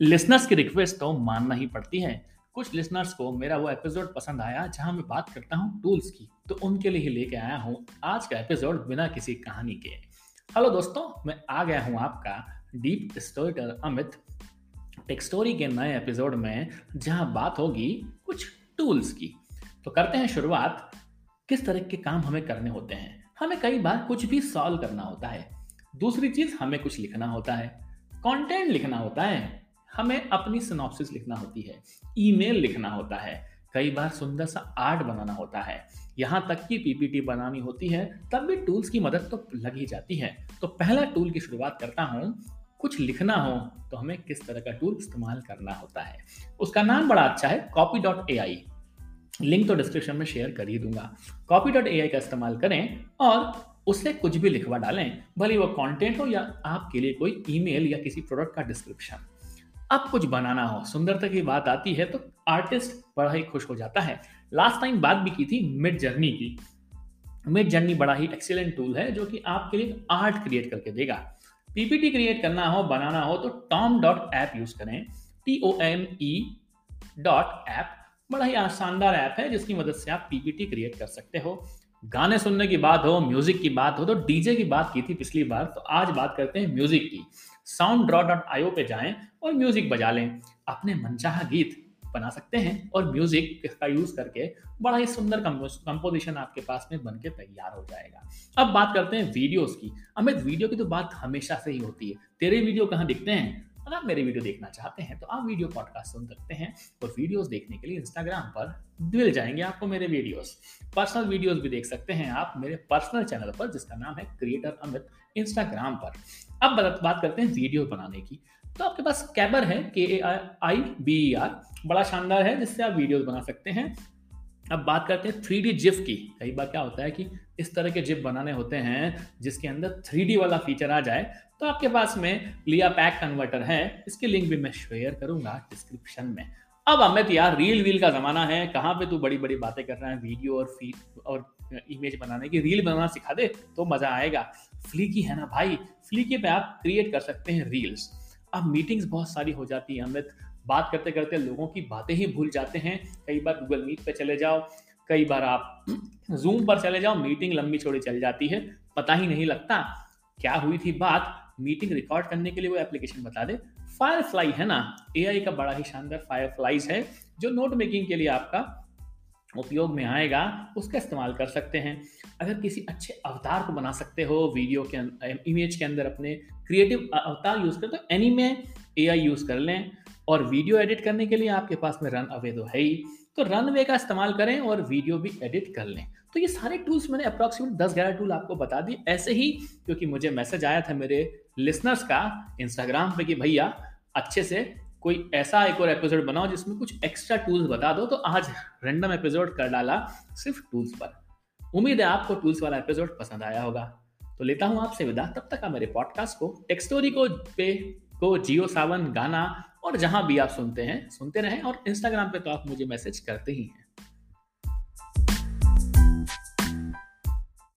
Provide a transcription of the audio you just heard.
Listeners की request तो मानना ही पड़ती है। कुछ लिसनर्स को मेरा वो एपिसोड पसंद आया जहाँ मैं बात करता हूँ टूल्स की तो उनके लिए ही लेके आया हूँ आज का एपिसोड बिना किसी कहानी के। हेलो दोस्तों, मैं आ गया हूँ आपका deep storyteller Amit. Tech story के नए एपिसोड में जहाँ बात होगी कुछ टूल्स की। तो करते हैं शुरुआत। किस तरह के काम हमें करने होते हैं? हमें कई बार कुछ भी सॉल्व करना होता है। दूसरी चीज़ हमें कुछ लिखना होता है। कंटेंट लिखना होता है। हमें अपनी सिनॉप्सिस लिखना होती है ईमेल लिखना होता है, कई बार सुंदर सा आर्ट बनाना होता है। यहाँ तक कि पीपीटी बनानी होती है, तब भी टूल्स की मदद तो लग ही जाती है। तो पहला टूल की शुरुआत करता हूँ, कुछ लिखना हो तो हमें किस तरह का टूल इस्तेमाल करना होता है। उसका नाम बड़ा अच्छा है copy dot A I link तो डिस्क्रिप्शन में शेयर कर ही दूँगा। कॉपी डॉट ए आई का इस्तेमाल करें और उससे कुछ भी लिखवा डालें, भले वो कंटेंट हो या आपके लिए कोई ईमेल या किसी प्रोडक्ट का डिस्क्रिप्शन अब कुछ बनाना हो। सुंदरता की बात आती है तो आर्टिस्ट बड़ा ही खुश हो जाता है। लास्ट टाइम बात भी की थी मिड जर्नी की। मिड जर्नी बड़ा ही एक्सीलेंट टूल है जो कि आपके लिए आर्ट क्रिएट करके देगा। पीपीटी क्रिएट करना हो, बनाना हो तो टॉम डॉट ऐप यूज़ करें। T O M E dot app बड़ा ही शानदार ऐप है जिसकी मदद से आप पीपीटी क्रिएट कर सकते हो। गाने सुनने की बात हो म्यूज़िक की बात हो तो डीजे की बात की थी पिछली बार तो आज बात करते हैं म्यूज़िक की। साउंड ड्रॉ डॉट आईओ पे जाएँ और म्यूज़िक बजा लें। अपने मनचाहा गीत बना सकते हैं और म्यूज़िक का यूज़ करके बड़ा ही सुंदर कंपोजिशन आपके पास में बन के तैयार हो जाएगा। अब बात करते हैं वीडियोस की। अमित वीडियो की तो बात हमेशा से ही होती है। तेरे वीडियो कहाँ दिखते हैं? अगर आप मेरे वीडियो देखना चाहते हैं तो आप वीडियो पॉडकास्ट सुन सकते हैं और वीडियोस देखने के लिए इंस्टाग्राम पर मिल जाएँगे आपको मेरे वीडियोस। पर्सनल वीडियोस भी देख सकते हैं आप मेरे पर्सनल चैनल पर, जिसका नाम है क्रिएटर अमित इंस्टाग्राम पर। अब बात करते हैं वीडियो बनाने की। तो आपके पास कैबर है के ए आई बी आर बड़ा शानदार है, जिससे आप वीडियोस बना सकते हैं। अब बात करते हैं थ्री डी जिफ की। कई बार क्या होता है कि इस तरह के जिप बनाने होते हैं जिसके अंदर थ्री वाला फीचर आ जाए तो आपके पास में लिया पैक कन्वर्टर है, इसके लिंक भी मैं शेयर करूँगा डिस्क्रिप्शन में। अब अमित यार रील वील का जमाना है, कहाँ पे तू बड़ी बड़ी बातें कर रहा है वीडियो और फ़ीड और इमेज बनाने की रील बनाना सिखा दे तो मज़ा आएगा। फ्लीकी है ना भाई फ्लीकी पे आप क्रिएट कर सकते हैं रील्स अब मीटिंग्स बहुत सारी हो जाती है, अमित। बात करते करते लोगों की बातें ही भूल जाते हैं। कई बार गूगल मीट पर चले जाओ, कई बार आप जूम पर चले जाओ मीटिंग लंबी छोड़ी चल जाती है, पता ही नहीं लगता क्या हुई थी बात। मीटिंग रिकॉर्ड करने के लिए वो एप्लीकेशन बता दे। फायरफ्लाई है ना? एआई का बड़ा ही शानदार फायर फ्लाइज है, जो नोट मेकिंग के लिए आपका उपयोग में आएगा, उसका इस्तेमाल कर सकते हैं। अगर किसी अच्छे अवतार को बना सकते हो वीडियो के इमेज के अंदर अपने क्रिएटिव अवतार यूज़ कर तो एनी में ए यूज़ कर लें। और वीडियो एडिट करने के लिए आपके पास में रन अवे तो है ही। तो रन वे का इस्तेमाल करें और वीडियो भी एडिट कर लें। तो ये सारे टूल्स मैंने अप्रॉक्सीमेट दस ग्यारह टूल आपको बता दिए ऐसे ही, क्योंकि मुझे मैसेज आया था मेरे लिसनर्स का इंस्टाग्राम पे कि भैया, अच्छे से कोई ऐसा एक और एपिसोड बनाओ जिसमें कुछ एक्स्ट्रा टूल्स बता दो। तो आज रैंडम एपिसोड कर डाला सिर्फ़ टूल्स पर। उम्मीद है आपको टूल्स वाला एपिसोड पसंद आया होगा। तो लेता हूँ आपसे विदा। तब तक आप मेरे पॉडकास्ट को टेक्स्टोरी को पे, को जियो सावन गाना और जहाँ भी आप सुनते हैं, सुनते रहें और इंस्टाग्राम पे तो आप मुझे मैसेज करते ही हैं।